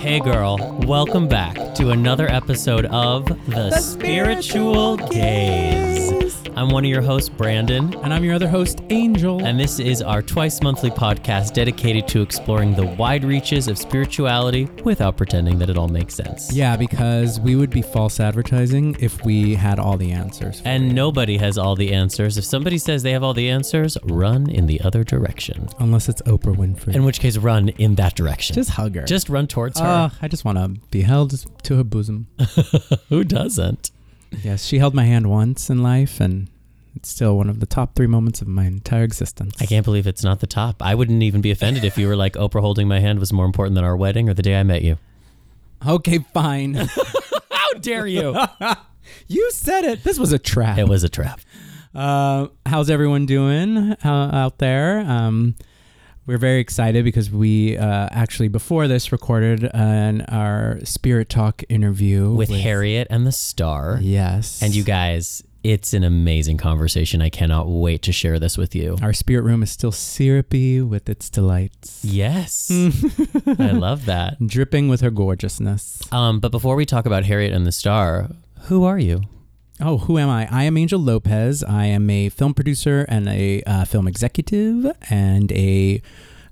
Hey, girl, welcome back to another episode of The, Spiritual Gaze. I'm one of your hosts, Brandon, And I'm your other host, Angel. and this is our twice monthly podcast dedicated to exploring the wide reaches of spirituality without pretending that it all makes sense. yeah, because we would be false advertising if we had all the answers. And nobody has all the answers. If somebody says they have all the answers, run in the other direction. Unless it's Oprah Winfrey. In which case, run in that direction. just hug her. Just run towards her. Uh, I just want to be held to her bosom. Who doesn't? Yes, she held my hand once in life, and it's still one of the top three moments of my entire existence. I can't believe it's not the top. I wouldn't even be offended if you were like, Oprah holding my hand was more important than our wedding or the day I met you. Okay, fine. How dare you? you said it. This was a trap. it was a trap. Uh, how's everyone doing uh, out there? Um, we're very excited because we uh, actually before this recorded an our Spirit Talk interview With Harriet and the Star. Yes, And you guys, it's an amazing conversation. I cannot wait to share this with you. Our spirit room is still syrupy with its delights, Yes. I love that. dripping with her gorgeousness. Um, but before we talk about Harriet and the Star, who are you? Oh, who am I? I am Angel Lopez. I am a film producer and a uh, film executive and a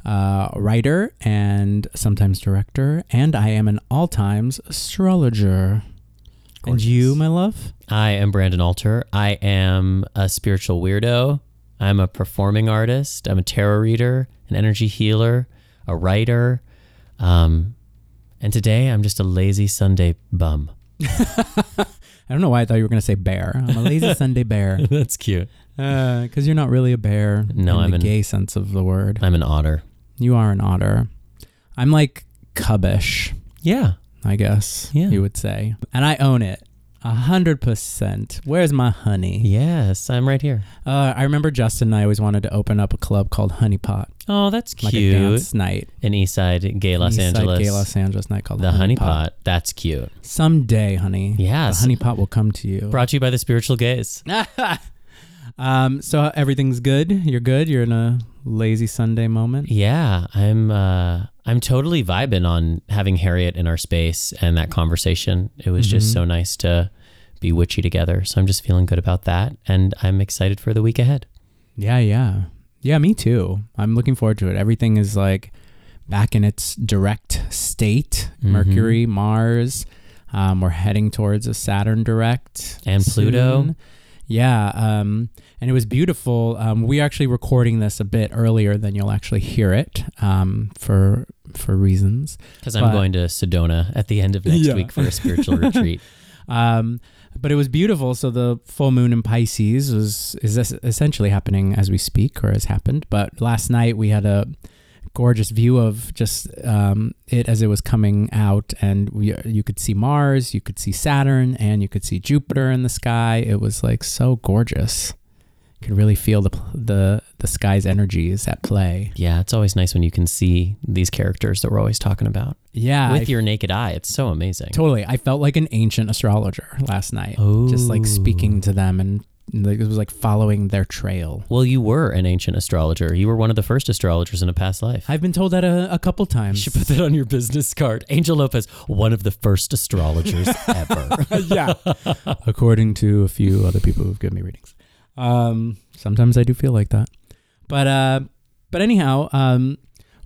uh, writer and sometimes director. And I am an all times astrologer. And you, my love? I am Brandon Alter. I am a spiritual weirdo. I'm a performing artist. I'm a tarot reader, an energy healer, a writer. Um, and today I'm just a lazy Sunday bum. I don't know why I thought you were going to say bear. I'm a lazy Sunday bear. That's cute. Uh, because you're not really a bear No, in I'm the an- gay sense of the word. I'm an otter. You are an otter. I'm like cubbish. Yeah. I guess Yeah. you would say. And I own it. A hundred percent. Where's my honey? Yes, I'm right here. Uh, I remember Justin and I always wanted to open up a club called Honey Pot, Oh, that's like cute. a dance night. An Eastside Gay Los East Side Angeles. gay Los Angeles night called the Honey Pot. That's cute. Someday, honey. Yes. the Honey Pot will come to you. Brought to you by the Spiritual Gaze. um, so everything's good. You're good. You're in a lazy Sunday moment. Yeah, I'm uh I'm totally vibing on having Harriet in our space and that conversation. It was just Mhm. so nice to be witchy together. So I'm just feeling good about that and I'm excited for the week ahead. Yeah, yeah, yeah. Me too. I'm looking forward to it. Everything is like back in its direct state. Mhm. Mercury, Mars. Um, we're heading towards a Saturn direct And Pluto. Soon. Yeah, um, and it was beautiful. Um, we're actually recording this a bit earlier than you'll actually hear it um, for for reasons. Cuz I'm going to Sedona at the end of next Yeah. week for a spiritual retreat. Um, but it was beautiful. So the full moon in Pisces was is es- essentially happening as we speak, or has happened. But last night we had a gorgeous view of just um, it as it was coming out, and we, you could see Mars, you could see Saturn, and you could see Jupiter in the sky. It was like so gorgeous. You could really feel the the the sky's energies at play. Yeah, it's always nice when you can see these characters that we're always talking about Yeah, with I- your naked eye. It's so amazing. totally. I felt like an ancient astrologer last night, just like speaking to them and. Like, it was like following their trail. Well, you were an ancient astrologer. You were one of the first astrologers in a past life. I've been told that a, a couple You times. should put that on your business card. Angel Lopez, one of the first astrologers ever. yeah. According to a few other people who've given me readings. Um, sometimes I do feel like that. But uh, but anyhow, um,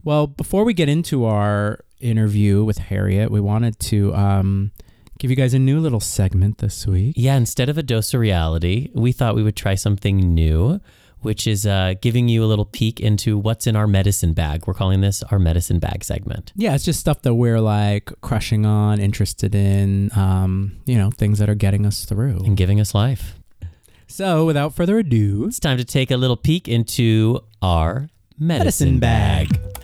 well, before we get into our interview with Harriet, we wanted to um, give you guys a new little segment this week. yeah, instead of a dose of reality, we thought we would try something new, which is uh, giving you a little peek into what's in our medicine bag. We're calling this our medicine bag segment. Yeah, it's just stuff that we're like crushing on, interested in, um, you know, things that are getting us through. And giving us life. So, without further ado, It's time to take a little peek into our medicine, Medicine bag. bag.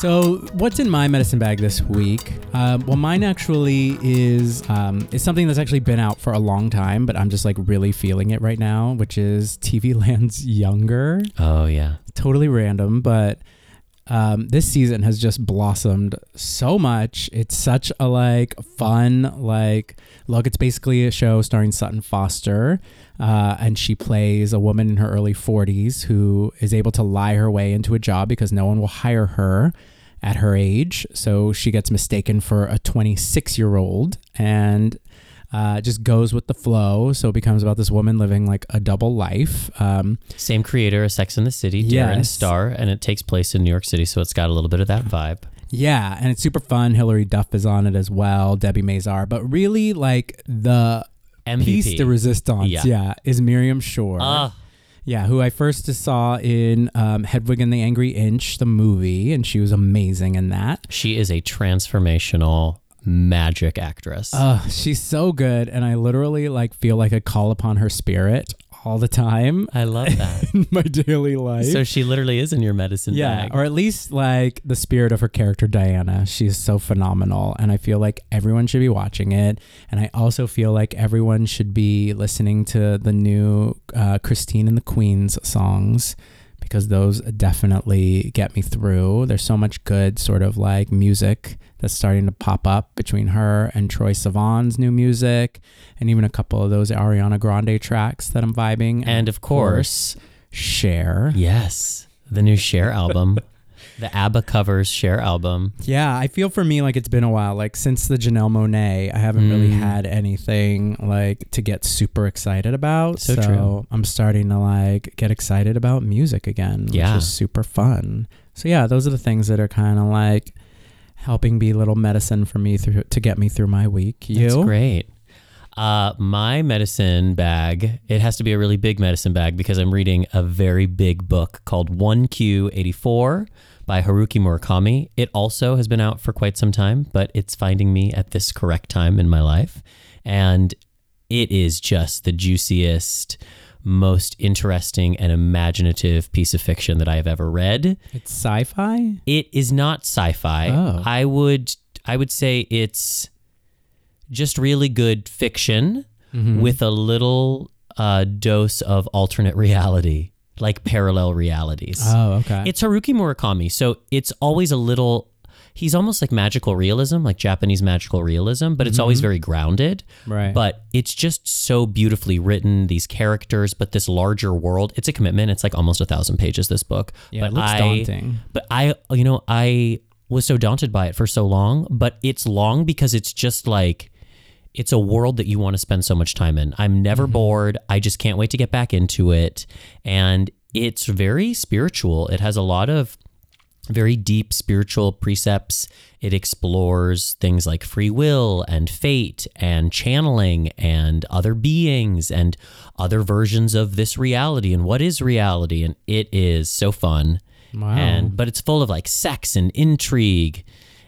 So, what's in my medicine bag this week? Um, well, mine actually is um, is something that's actually been out for a long time, but I'm just like really feeling it right now, which is TV Land's Younger. Oh, yeah. Totally random, but um, this season has just blossomed so much. It's such a like fun like look. It's basically a show starring Sutton Foster, uh, and she plays a woman in her early 40s who is able to lie her way into a job because no one will hire her. At her age. So she gets mistaken for a 26 year old and uh, just goes with the flow. So it becomes about this woman living like a double life. Um, Same creator as Sex in the City, Darren Yes. Star, and it takes place in New York City, so it's got a little bit of that vibe. yeah, and it's super fun. Hilary Duff is on it as well, Debbie Mazar. But really, like the MVP. piece de resistance, Yeah. yeah. is Miriam Shor. Ah, Yeah, who I first saw in um, Hedwig and the Angry Inch, the movie, and she was amazing in that. she is a transformational magic actress. Uh, she's so good, and I literally like feel like I call upon her spirit all the time I love that. in my daily life. so she literally is in your medicine yeah, bag. or at least like the spirit of her character Diana. She's so phenomenal, and I feel like everyone should be watching it. And I also feel like everyone should be listening to the new uh, Christine and the Queens songs because those definitely get me through. There's so much good sort of like music that's starting to pop up between her and Troye Sivan's new music, and even a couple of those Ariana Grande tracks that I'm vibing. and of course, Cher. yes, the new Cher album, the ABBA covers Cher album. Yeah, I feel for me like it's been a while. Like since the Janelle Monáe, I haven't really Mm. had anything like to get super excited about. So true. I'm starting to like get excited about music again, Yeah. which is super fun. So yeah, those are the things that are kind of like helping be little medicine for me through to get me through my week. You? That's great. Uh, my medicine bag, it has to be a really big medicine bag because I'm reading a very big book called 1Q84 by Haruki Murakami. It also has been out for quite some time, but it's finding me at this correct time in my life. And it is just the juiciest, most interesting, and imaginative piece of fiction that I have ever read. It's sci-fi. It is not sci-fi. Oh. I would I would say it's just really good fiction Mm-hmm. with a little uh, dose of alternate reality, like parallel realities. Oh, okay. It's Haruki Murakami, so it's always a little. He's almost like magical realism, like Japanese magical realism, but it's always very grounded. Mm-hmm. right. But it's just so beautifully written. These characters, but this larger world. It's a commitment. It's like almost a thousand pages. This book. yeah, but it looks I, daunting. But I, you know, I was so daunted by it for so long. But it's long because it's just like it's a world that you want to spend so much time in. I'm never bored. I just can't wait to get back into it. And it's very spiritual. It has a lot of very deep spiritual precepts. It explores things like free will and fate and channeling and other beings and other versions of this reality and what is reality. And it is so fun. Wow. And but it's full of like sex and intrigue.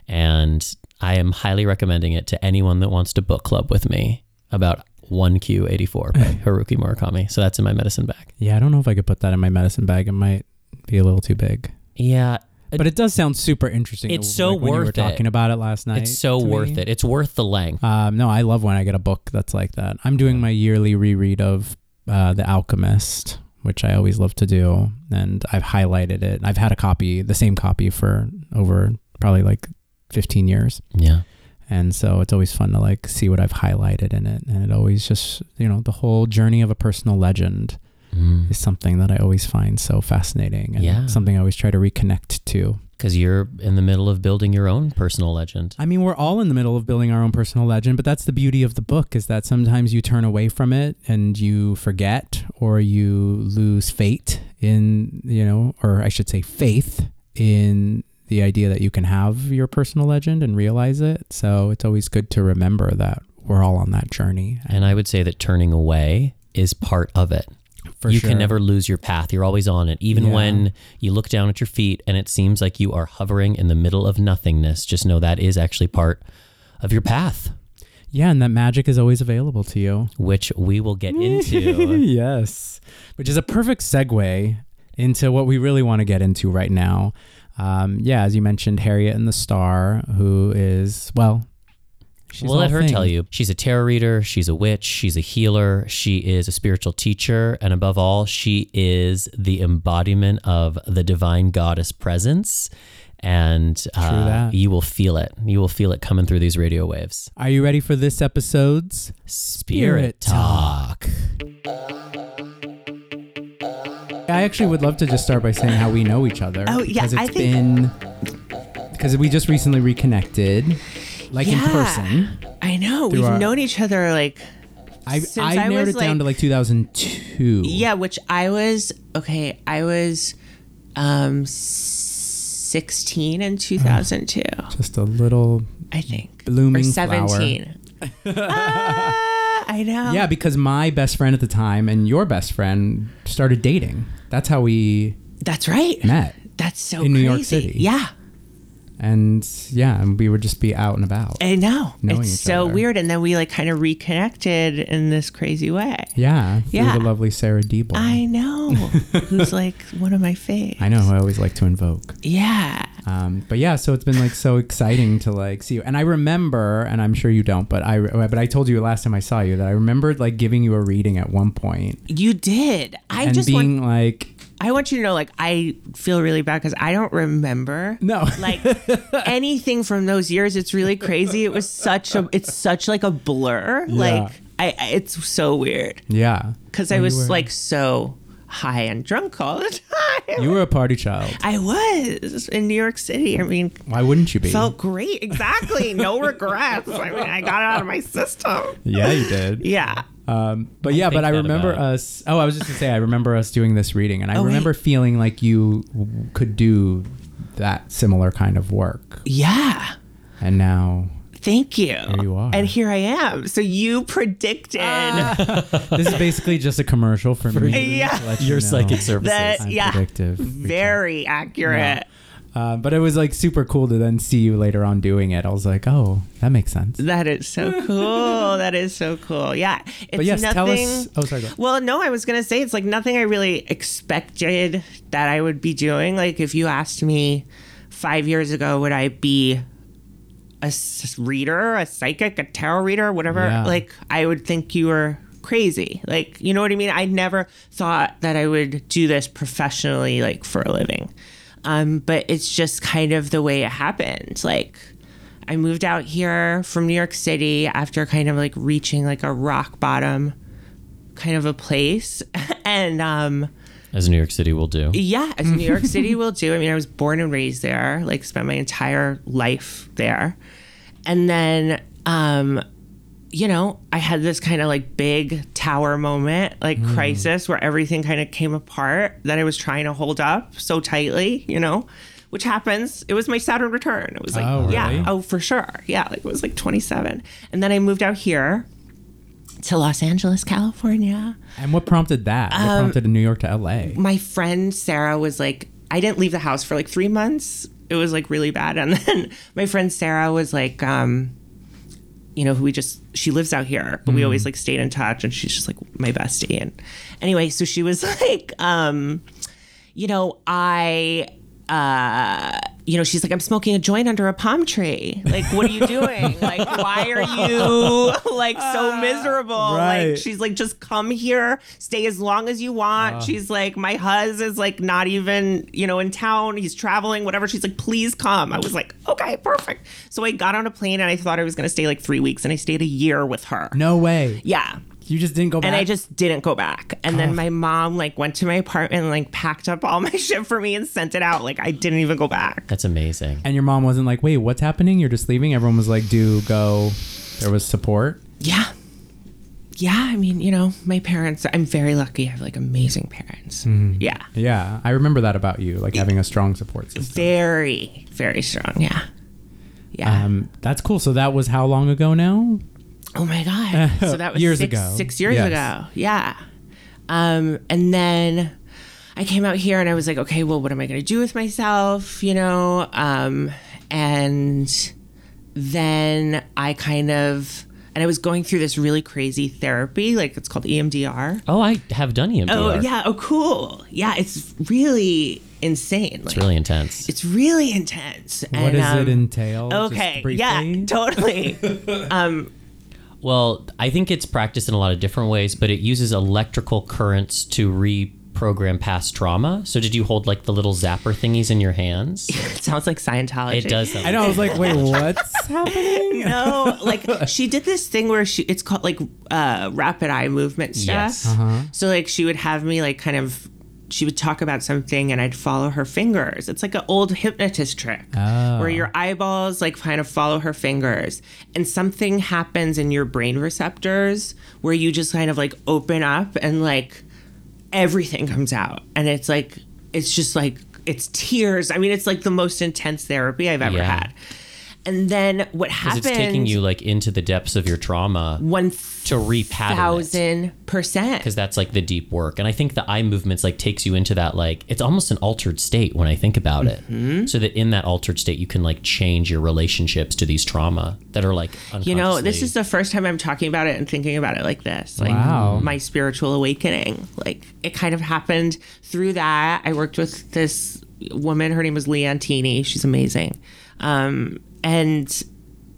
And I am highly recommending it to anyone that wants to book club with me about 1Q84 by Haruki Murakami. So that's in my medicine bag. yeah, I don't know if I could put that in my medicine bag. It might be a little too big. Yeah, But it does sound super interesting. It's like so were worth it. talking about it last night. it's so worth me. it. It's worth the length. Um, no, I love when I get a book that's like that. I'm doing my yearly reread of uh, The Alchemist, which I always love to do, and I've highlighted it. I've had a copy, the same copy, for over probably like 15 years, Yeah. and so it's always fun to like see what I've highlighted in it, and it always just you know the whole journey of a personal legend Mm. is something that I always find so fascinating, and Yeah. something I always try to reconnect to. Because you're in the middle of building your own personal legend. I mean, we're all in the middle of building our own personal legend, but that's the beauty of the book is that sometimes you turn away from it and you forget or you lose fate in, you know, or I should say faith in the idea that you can have your personal legend and realize it. So it's always good to remember that we're all on that journey. And I would say that turning away is part of it. For you sure. can never lose your path. You're always on it. Even Yeah. when you look down at your feet and it seems like you are hovering in the middle of nothingness, just know that is actually part of your path, Yeah, and that magic is always available to you. which we will get into. yes. Which is a perfect segue into what we really want to get into right now. Um, yeah, as you mentioned, Harriet and the Star, who is, well, she's we'll let her thing. tell you. She's a tarot reader. She's a witch. She's a healer. She is a spiritual teacher. And above all, she is the embodiment of the divine goddess presence. And uh, you will feel it. You will feel it coming through these radio waves. Are you ready for this episode's Spirit Talk. I actually would love to just start by saying how we know each other. Oh, yeah, because I think- been because we just recently reconnected, like in person. I know. We've our- known each other like I I I narrowed it down like- to like 2002. Yeah, which I was okay. I was um 16 in 2002, just a little. I think, blooming or flower. 17. Ah, I know. Yeah, because my best friend at the time and your best friend started dating. That's how we that's right. met. That's so In New. York City. Yeah, And yeah, and we would just be out and about. I know. It's so other. weird, and then we like kind of reconnected in this crazy way. Yeah, Yeah. the lovely Sarah Diebel. I know. Who's like one of my faves. I know who I always like to invoke. Yeah. Um, but yeah, so it's been like so exciting to like see you. And I remember, and I'm sure you don't, but I but I told you last time I saw you that I remembered like giving you a reading at one point You did. I and just want being like, I want you to know like I feel really bad cuz I don't remember no, like anything from those years. It's really crazy. It was such a it's such like a blur. Like I I- it's so weird yeah, cuz I was were- like so high and drunk all the time. you were a party child. I was in New York City. I mean, Why wouldn't you be? felt great. Exactly. No regrets. I mean, I got it out of my system. yeah, you did. Yeah. Um, but yeah, but I remember about- us. Oh, I was just gonna say, I remember us doing this reading, and I Oh, wait. remember feeling like you w- could do that similar kind of work. Yeah. And now Thank you. you are. And here I am. So you predicted this is basically just a commercial for me. Yeah. to let you Your know psychic services. that. I'm Yeah. predictive. very accurate. Uh, but it was like super cool to then see you later on doing it. I was like, oh, that makes sense. That is so cool. that is so cool. Yeah. It's But yes, nothing. tell us. Oh, sorry. Well, no, I was going to say it's like nothing I really expected that I would be doing. Like, if you asked me five years ago, would I be a reader, a psychic, a tarot reader, whatever? Yeah. Like, I would think you were crazy. Like, you know what I mean? I never thought that I would do this professionally, like, for a living. Um, but it's just kind of the way it happened. Like, I moved out here from New York City after kind of like reaching like a rock bottom kind of a place. And um as New York City will do. yeah, as New York City will do. I mean, I was born and raised there, like spent my entire life there. And then um you know, I had this kind of like big tower moment, like crisis where everything kind of came apart that I was trying to hold up so tightly, you know, which happens. It was my Saturn return. It was like, Oh, yeah, really? oh, for sure. Yeah, like it was like 27. And then I moved out here to Los Angeles, California. And what prompted that? Um, What prompted New York to LA? my friend Sarah was like, I didn't leave the house for like three months. It was like really bad. And then my friend Sarah was like, um, you know, who we just, she lives out here, but we always like stayed in touch and she's just like my bestie. And anyway, so she was like, um, you know, I, uh, you know, she's like, I'm smoking a joint under a palm tree. Like, what are you doing? like, why are you like so miserable? right. Like, she's like, just come here, stay as long as you want. She's like, my hus is like not even, you know, in town. He's traveling, whatever. She's like, please come. I was like, okay, perfect. So I got on a plane and I thought I was going to stay like three weeks and I stayed a year with her. No way. Yeah. You just didn't go back. And I just didn't go back. And then my mom like went to my apartment and like packed up all my shit for me and sent it out. Like I didn't even go back. That's amazing. And your mom wasn't like, wait, what's happening? You're just leaving? Everyone was like, do go. There was support. Yeah. Yeah, I mean, you know, my parents, I'm very lucky. I have like amazing parents. Yeah. Yeah. I remember that about you, like having a strong support system. Very, very strong. Yeah. Yeah. Um, that's cool. So that was how long ago now? Oh my God. So that was Years six, ago. six years Yes. ago. Yeah. Um, and then I came out here and I was like, okay, well, what am I going to do with myself? You know? Um, and then I kind of, and I was going through this really crazy therapy, like it's called EMDR. Oh, I have done EMDR. Oh yeah. Oh cool. Yeah, it's really insane. It's Like, really intense. it's really intense. What and, does um, it entail? Just Okay. briefly? Yeah. Totally. Well, I think it's practiced in a lot of different ways, but it uses electrical currents to reprogram past trauma. So, did you hold like the little zapper thingies in your hands? it sounds like Scientology. It does. Sound I know. I was like, wait, what's happening? No, like she did this thing where she it's called like uh rapid eye movement stuff. Yes. Uh-huh. So like she would have me like kind of she would talk about something and I'd follow her fingers. It's like an old hypnotist trick Oh. where your eyeballs like kind of follow her fingers and something happens in your brain receptors where you just kind of like open up and like everything comes out. And it's like, it's just like, it's tears. I mean, it's like the most intense therapy I've ever Yeah. had. And then what happened? it's taking you like into the depths of your trauma one to repattern it. thousand percent. because that's like the deep work and i think the eye movements like takes you into that like it's almost an altered state when i think about Mm-hmm. it so that in that altered state you can like change your relationships to these trauma that are like You know, this is the first time I'm talking about it and thinking about it like this. Like Wow. my spiritual awakening. Like it kind of happened through that. I worked with this woman. Her name was Leontini. She's amazing. Um, and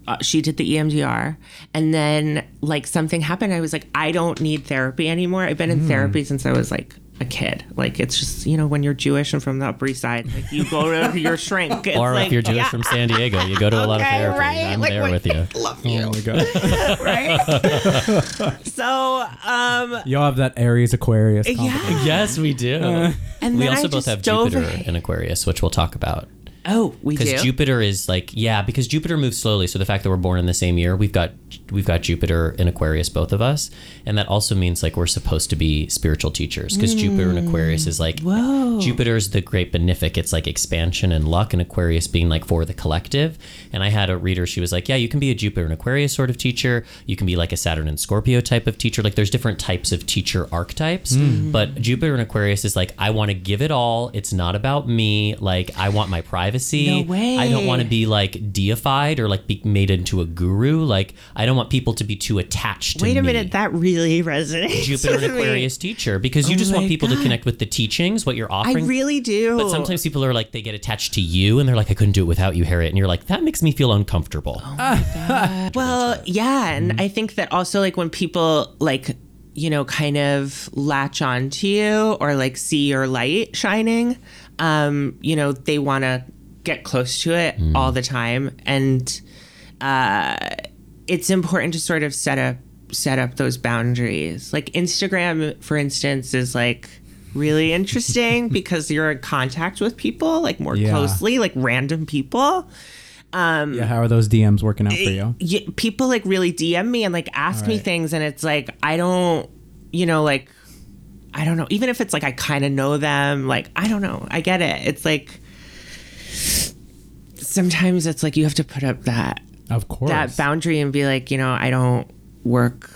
uh, she did the EMDR. And then like something happened. I was like, I don't need therapy anymore. I've been in therapy since I was like a kid. Like it's just, you know, when you're Jewish and from the Upper East Side, like you go to your shrink. It's or like, if you're jewish yeah, from san diego you go to a lot of therapy right? i'm Like, there with you Love you. Oh my god. right? so, um, Y'all have that Aries Aquarius. yeah. yes we do And we also I both have jupiter in. in aquarius which we'll talk about Oh, we do. because Jupiter is like yeah because Jupiter moves slowly so the fact that we're born in the same year we've got we've got Jupiter in Aquarius both of us. And that also means like we're supposed to be spiritual teachers because Jupiter and Aquarius is like Whoa. Jupiter's the great benefic it's like expansion and luck and Aquarius being like for the collective. And I had a reader she was like yeah you can be a Jupiter and Aquarius sort of teacher. You can be like a Saturn and Scorpio type of teacher. Like there's different types of teacher archetypes. Hmm. But Jupiter and Aquarius is like I want to give it all. It's not about me. Like I want my privacy. No way. I don't want to be like deified or like be made into a guru. Like I don't want people to be too attached to Wait a me. minute, that really resonates. Jupiter with and me. Aquarius teacher because you Oh just want my people to connect with the teachings, what you're offering. I really do. but sometimes people are like they get attached to you and they're like I couldn't do it without you, Harriet, and you're like that makes me feel uncomfortable. Oh Well, yeah, and I think that also like when people like you know kind of latch on to you or like see your light shining, um, you know they want to get close to it all the time, and uh, it's important to sort of set up set up those boundaries. Like Instagram, for instance, is like really interesting because you're in contact with people like more Yeah. closely, like random people. Um, Yeah, how are those DMs working out for you? yeah, people like really DM me and like ask me things, and it's like I don't, you know, like I don't know. Even if it's like I kind of know them, like I don't know. I get it. It's like sometimes it's like you have to put up that Of course. that boundary and be like, you know, I don't work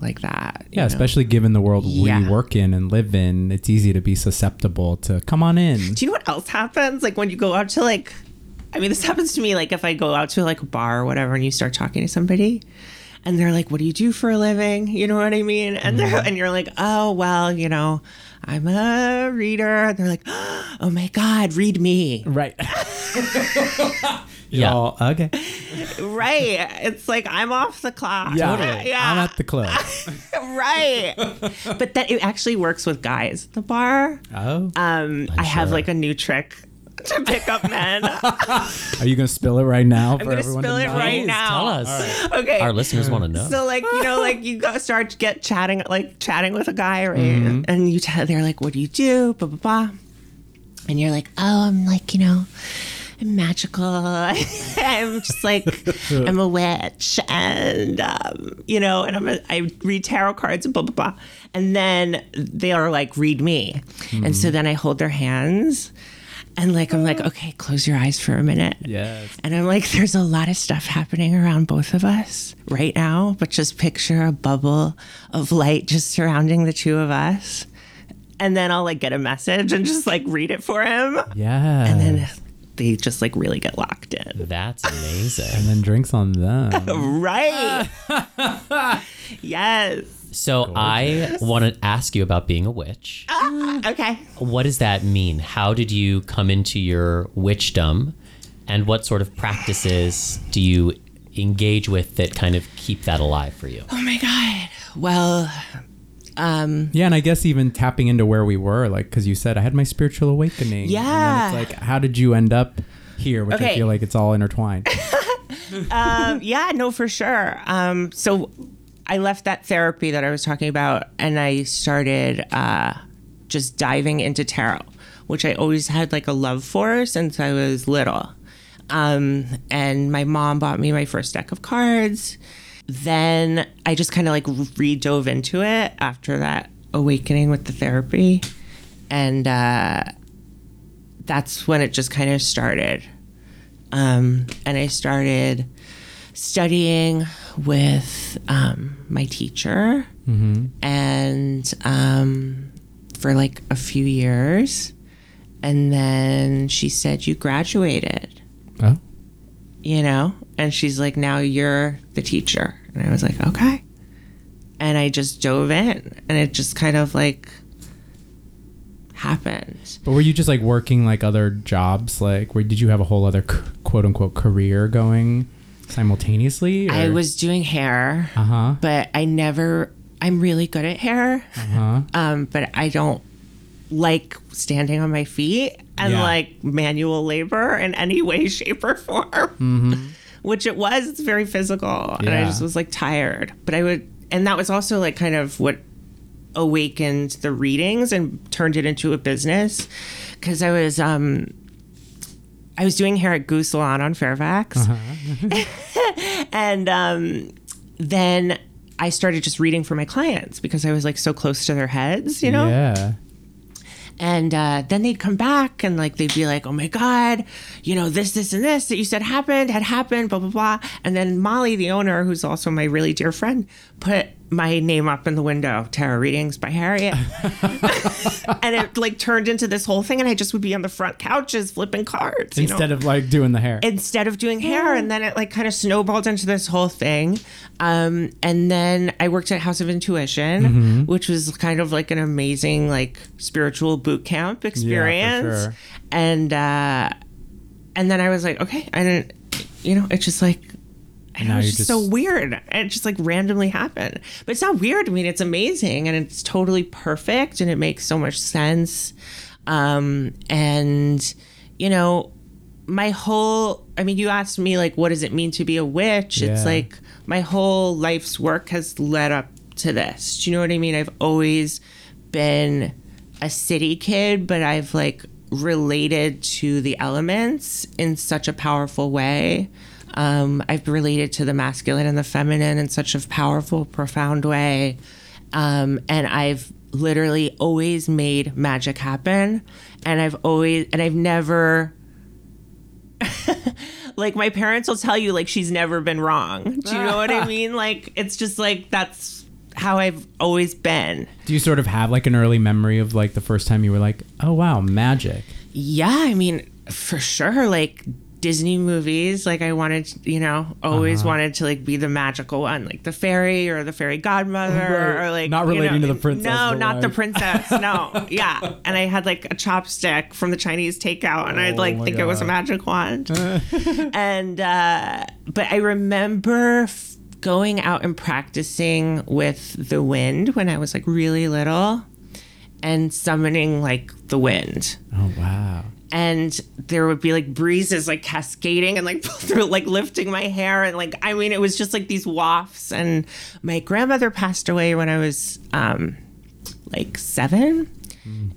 like that. yeah, know? especially given the world Yeah. we work in and live in, it's easy to be susceptible to come on in. Do you know what else happens? Like when you go out to like, I mean, this happens to me. Like if I go out to like a bar or whatever, and you start talking to somebody, and they're like, "What do you do for a living?" You know what I mean? And they're mm-hmm. and you're like, "Oh well, you know, I'm a reader." And they're like, "Oh my god, read me!" Right. Yeah. Y'all, okay. right? It's like I'm off the clock. Yeah. yeah. I'm at the club. right. but that it actually works with guys. at The bar. Oh. Um, I have sure. like a new trick to pick up men. Are you going to spill it right now for I'm gonna everyone spill to it know? right now. Tell us. Okay. Our listeners want to know. So like you know like you go start get chatting like chatting with a guy right Mm-hmm. and you tell they're like what do you do blah blah blah and you're like oh I'm like you know I'm magical I'm just like I'm a witch and um, you know and I'm a, I read tarot cards and blah blah blah and then they are like read me and Mm-hmm. so then I hold their hands and like I'm like okay close your eyes for a minute Yes. and I'm like, there's a lot of stuff happening around both of us right now, but just picture a bubble of light just surrounding the two of us. And then I'll like get a message and just like read it for him. Yeah. And then they just like really get locked in. That's amazing. and then drinks on them. Right. yes. So I want to ask you about being a witch. Ah, okay. What does that mean? How did you come into your witchdom? And what sort of practices do you engage with that kind of keep that alive for you? Oh my God. Well, um, Yeah, and I guess even tapping into where we were, like, because you said I had my spiritual awakening. Yeah. And it's like, how did you end up here? Which I feel like it's all intertwined. um, yeah, no, for sure. Um, so I left that therapy that I was talking about, and I started uh, just diving into tarot, which I always had like a love for since I was little. Um, and my mom bought me my first deck of cards. Then I just kind of like re dove into it after that awakening with the therapy. And uh, that's when it just kind of started. Um, and I started studying with um, my teacher and um, for like a few years. And then she said, You graduated, Oh. You know? And she's like, Now you're the teacher. And I was like, Okay. And I just dove in and it just kind of like happened. But were you just like working like other jobs? Like, where did you have a whole other quote unquote career going simultaneously? I was doing hair, Uh huh. but I never, I'm really good at hair. Uh huh. um, but I don't like standing on my feet and Yeah. like manual labor in any way, shape, or form. Which it was. It's very physical, and I Mm-hmm. Just was like tired. But I would, and that was also like kind of what awakened the readings and turned it into a business because I was um I was doing hair at Goose Salon on Fairfax, and um, then I started just reading for my clients because I was like so close to their heads, you know. Yeah. And uh, then they'd come back and like they'd be like, "Oh my god, you know this, this, and this that you said happened had happened." Blah blah blah. And then Molly, the owner, who's also my really dear friend, put my name up in the window, Tarot Readings by Harriet, and it like turned into this whole thing. And I just would be on the front couches flipping cards you know? Instead of like doing the hair. instead of doing hair and then it like kind of snowballed into this whole thing um, and then i worked at house of intuition which was kind of like an amazing like spiritual boot camp experience Yeah, sure. and uh, and then i was like okay i didn't you know it's just like I know Now it's you're just, so just- weird. It just like randomly happened. But it's not weird. I mean, it's amazing and it's totally perfect and it makes so much sense. Um, and, you know, my whole, I mean, you asked me, like, what does it mean to be a witch? It's like my whole life's work has led up to this. Do you know what I mean? I've always been a city kid, but I've like related to the elements in such a powerful way. Um, I've related to the masculine and the feminine in such a powerful, profound way. Um, and I've literally always made magic happen. And I've always, and I've never, like, my parents will tell you, like, she's never been wrong. Do you know what I mean? Like, it's just like, that's how I've always been. Do you sort of have like an early memory of like the first time you were like, oh wow, magic? Yeah, I mean, for sure. Like Disney movies, like I wanted, you know, always Uh-huh. wanted to like be the magical one, like the fairy or the fairy godmother, Right. or like Not you relating know, to the princess, No, not the princess. No, yeah. And I had like a chopstick from the Chinese takeout, and I'd Oh like my think it was a magic wand. and uh, but I remember. F- Going out and practicing with the wind when I was like really little and summoning like the wind Oh wow. And there would be like breezes like cascading and like through like lifting my hair. And like I mean it was just like these wafts. And my grandmother passed away when I was um like 7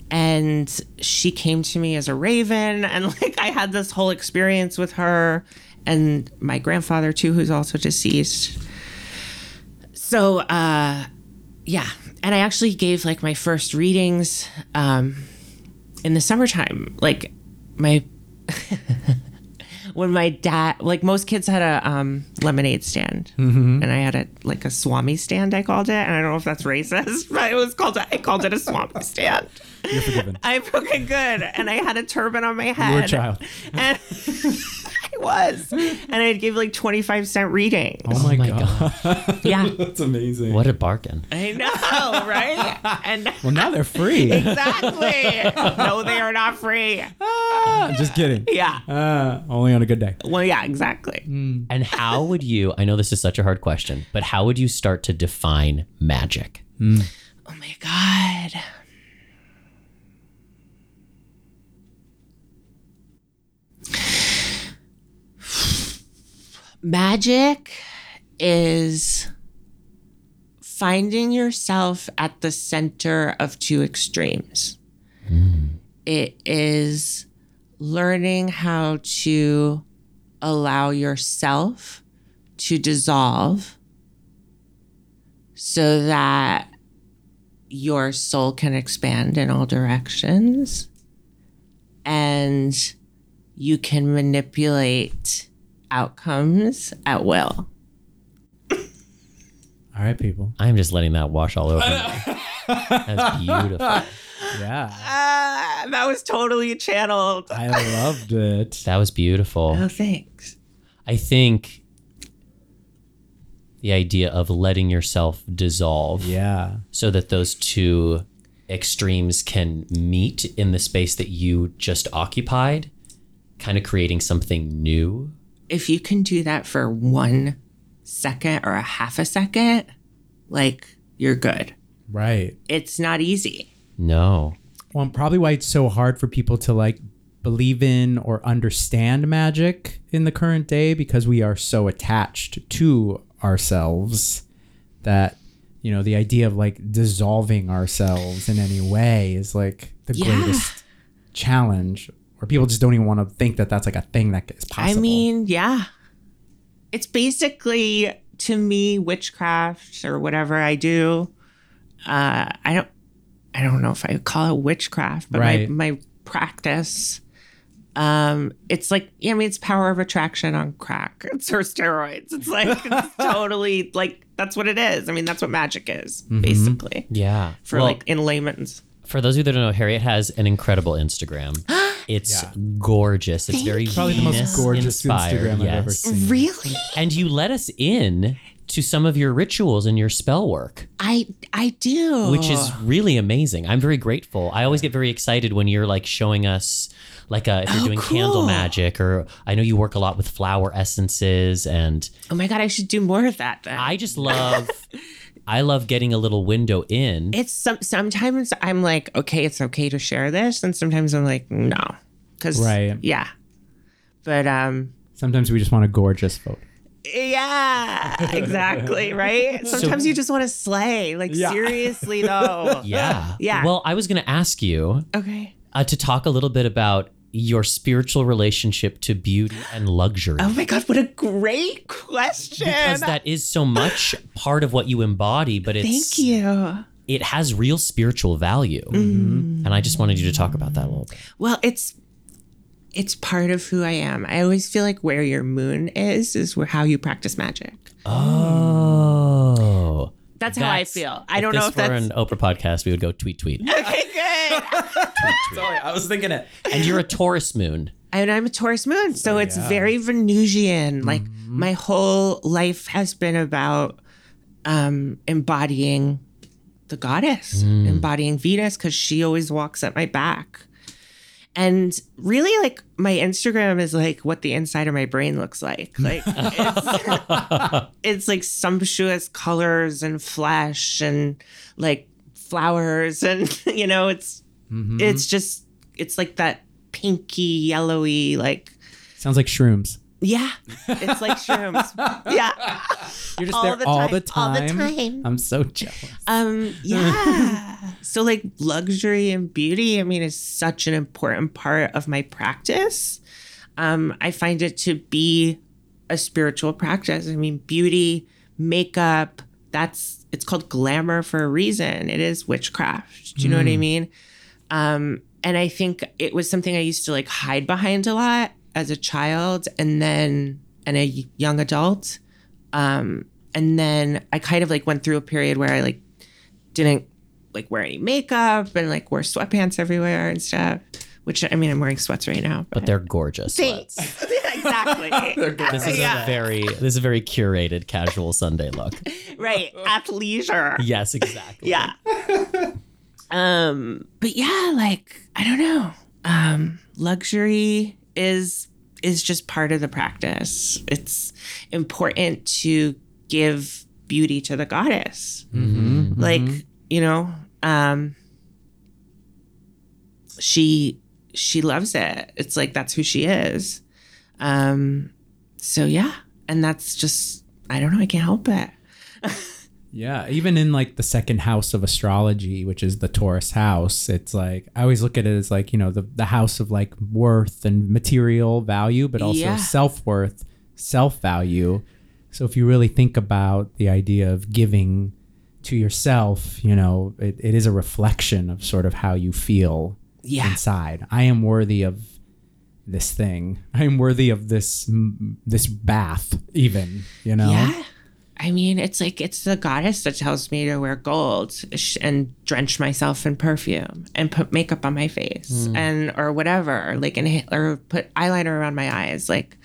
and she came to me as a raven. And like I had this whole experience with her and my grandfather too who's also deceased. So uh yeah. And I actually gave like my first readings um in the summertime. Like my when my dad like most kids had a um, lemonade stand. And i had a like a swami stand i called it. And i don't know if that's racist but it was called i called it a swami stand You're forgiven. i'm fucking good and i had a turban on my head You were a child. and i was and i'd give like 25 cent readings Oh my, my god. yeah That's amazing. What a bargain. i know right and Well now they're free. exactly no they are not free Ah, Just kidding. yeah Uh, only on a good day. well yeah exactly And how would you, I know this is such a hard question, but how would you start to define magic? Oh my God. Magic is finding yourself at the center of two extremes. Hmm. it is learning how to allow yourself to dissolve so that your soul can expand in all directions and you can manipulate outcomes at will. All right, people. I'm just letting that wash all over me. That's beautiful. Yeah. Ah, that was totally channeled. I loved it. That was beautiful. Oh, thanks. I think the idea of letting yourself dissolve Yeah. so that those two extremes can meet in the space that you just occupied, kind of creating something new. If you can do that for one second or a half a second, like you're good. Right. It's not easy. No. Well, probably why it's so hard for people to like believe in or understand magic in the current day because we are so attached to ourselves that you know the idea of like dissolving ourselves in any way is like the Yeah. greatest challenge or people just don't even want to think that that's like a thing that is possible. I mean, yeah. It's basically to me witchcraft or whatever I do. Uh, I don't I don't know if I would call it witchcraft, but Right. my my practice um it's like yeah, I mean it's power of attraction on crack. It's or steroids. It's like it's totally like that's what it is. I mean that's what magic is, basically. Yeah. For Well, like in layman's. For those of you that don't know, Harriet has an incredible Instagram. It's gorgeous. It's very probably the most Venus gorgeous inspired, Instagram I've ever seen. Really? And you let us in to some of your rituals and your spell work. I I do. which is really amazing. I'm very grateful. I always get very excited when you're like showing us like uh, if you're Oh, doing candle cool. magic or I know you work a lot with flower essences and Oh my god, I should do more of that then. I just love I love getting a little window in. it's some sometimes I'm like, okay, it's okay to share this, and sometimes I'm like, no, because Right. yeah, but um, Sometimes we just want a gorgeous photo. yeah, exactly, right. Sometimes you just want to slay, like seriously though. yeah. Yeah. Well, I was going to ask you Okay. uh, to talk a little bit about your spiritual relationship to beauty and luxury. Oh my god, what a great question. because that is so much part of what you embody, but it's Thank you. it has real spiritual value. Mm-hmm. Mm-hmm. And I just wanted you to talk about that a little bit. Well, it's it's part of who I am. I always feel like where your moon is is where how you practice magic. Oh. That's how I feel. I don't know if were that's an Oprah podcast, we would go tweet tweet. okay. Good. Sorry, I was thinking it. and you're a Taurus moon. and I'm a Taurus moon, so it's very Venusian. Like my whole life has been about um, embodying the goddess, embodying Venus, because she always walks at my back. And really, like my Instagram is like what the inside of my brain looks like. Like it's, it's like sumptuous colors and flesh and like flowers and you know it's mm-hmm. it's just it's like that pinky yellowy like Sounds like shrooms. Yeah. It's like shrooms. Yeah. You're just All there the all time, the all the time. time. I'm so jealous. um yeah. So like luxury and beauty i mean is such an important part of my practice. Um i find it to be a spiritual practice. I mean beauty makeup that's it's called glamour for a reason. It is witchcraft. Do you know what i mean? Um and i think it was something i used to like hide behind a lot as a child and then and a young adult um and then i kind of like went through a period where i like didn't like wear any makeup and like wear sweatpants everywhere and stuff which i mean i'm wearing sweats right now But they're gorgeous. Thanks. exactly This is Yeah. a very this is a very curated casual Sunday look. right at leisure Yes, exactly. yeah um but yeah like i don't know um luxury is is just part of the practice. It's important to give beauty to the goddess. Like you know um she she loves it. It's like that's who she is. Um so yeah. And that's just i don't know i can't help it Yeah, even in like the second house of astrology, which is the Taurus house, it's like I always look at it as like, you know, the, the house of like worth and material value, but also Yeah. self worth, self value. So if you really think about the idea of giving to yourself, you know, it, it is a reflection of sort of how you feel Yeah. inside. I am worthy of this thing. I am worthy of this this bath even, you know. Yeah. I mean, it's like it's the goddess that tells me to wear gold and drench myself in perfume and put makeup on my face hmm. and or whatever, like and or put eyeliner around my eyes, like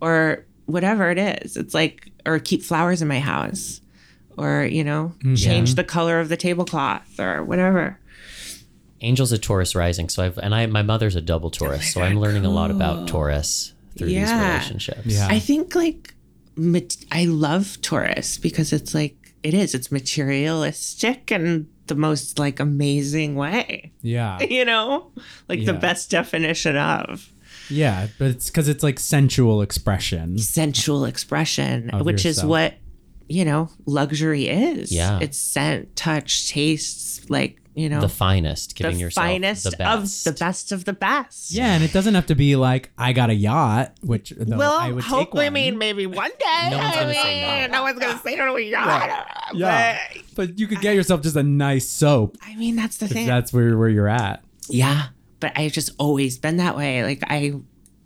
or whatever it is. It's like or keep flowers in my house or you know hmm. change the color of the tablecloth or whatever. Angel's a Taurus rising, so I've and I my mother's a double oh Taurus, so I'm learning a lot about Taurus through these relationships. Yeah. I think like mat- I love Taurus because it's like it is. It's materialistic and the most like amazing way. Yeah. You know, like the best definition of Yeah, but it's because it's like sensual expression. sensual expression, Of which is what you know luxury is. Yeah. it's scent, touch, tastes, like you know The finest, giving the yourself finest the best. of the best of the best. Yeah, and it doesn't have to be like I got a yacht, which though Well, I would hope, take. I mean, maybe one day. No one's I gonna say mean, no. no one's gonna say no to a yacht. yeah, but you could get yourself just a nice soap. I mean, that's the thing. that's where where you're at. Yeah, but I've just always been that way. Like I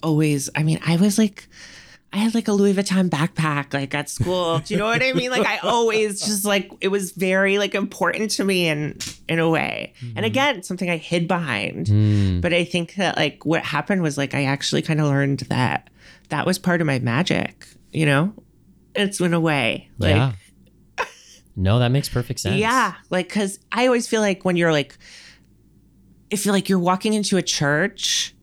always, I mean, I was like, I had like a Louis Vuitton backpack like at school. Do you know what I mean? Like I always just like it was very like important to me in in a way. And again, something I hid behind. Mm. But I think that like what happened was like I actually kind of learned that that was part of my magic. You know, it's in a way. Like, yeah. No, that makes perfect sense. yeah, like because I always feel like when you're like, if you're like you're walking into a church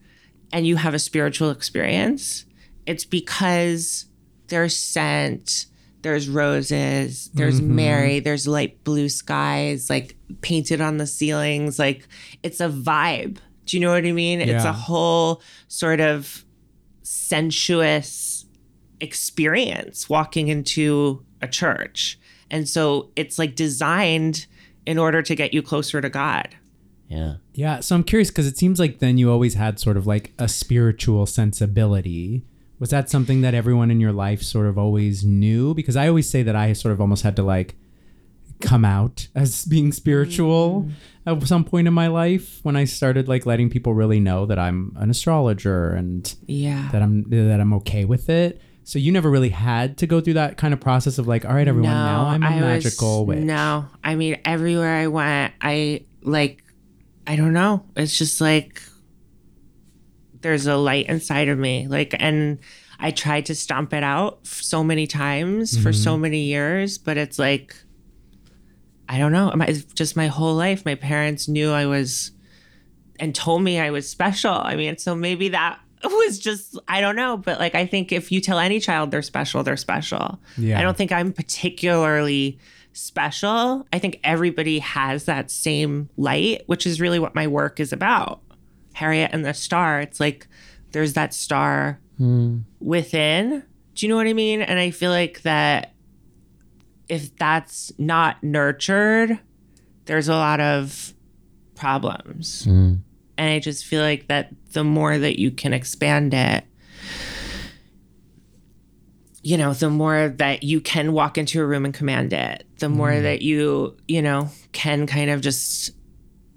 and you have a spiritual experience, it's because there's scent, there's roses, there's mm-hmm. Mary, there's light blue skies, like painted on the ceilings. Like it's a vibe. Do you know what I mean? It's a whole sort of sensuous experience walking into a church. And so it's like designed in order to get you closer to God. Yeah. Yeah, so I'm curious because it seems like then you always had sort of like a spiritual sensibility. Was that something that everyone in your life sort of always knew? Because I always say that I sort of almost had to like come out as being spiritual mm. at some point in my life when I started like letting people really know that I'm an astrologer and Yeah. that I'm that I'm okay with it. So you never really had to go through that kind of process of like, all right, everyone, now I'm a I was- magical witch. No, I mean everywhere I went, I like, I don't know. It's just like there's a light inside of me, like, and I tried to stomp it out so many times for so mm-hmm. many years, but it's like, I don't know. My, it's just my whole life, my parents knew I was, and told me I was special. I mean, so maybe that was just I don't know, but like I think if you tell any child they're special, they're special. Yeah. I don't think I'm particularly special. I think everybody has that same light, which is really what my work is about. Harriet and the star. It's like there's that star within. Do you know what I mean? And I feel like that if that's not nurtured, there's a lot of problems. Mm. And I just feel like that the more that you can expand it, you know, the more that you can walk into a room and command it, the more that you, you know, can kind of just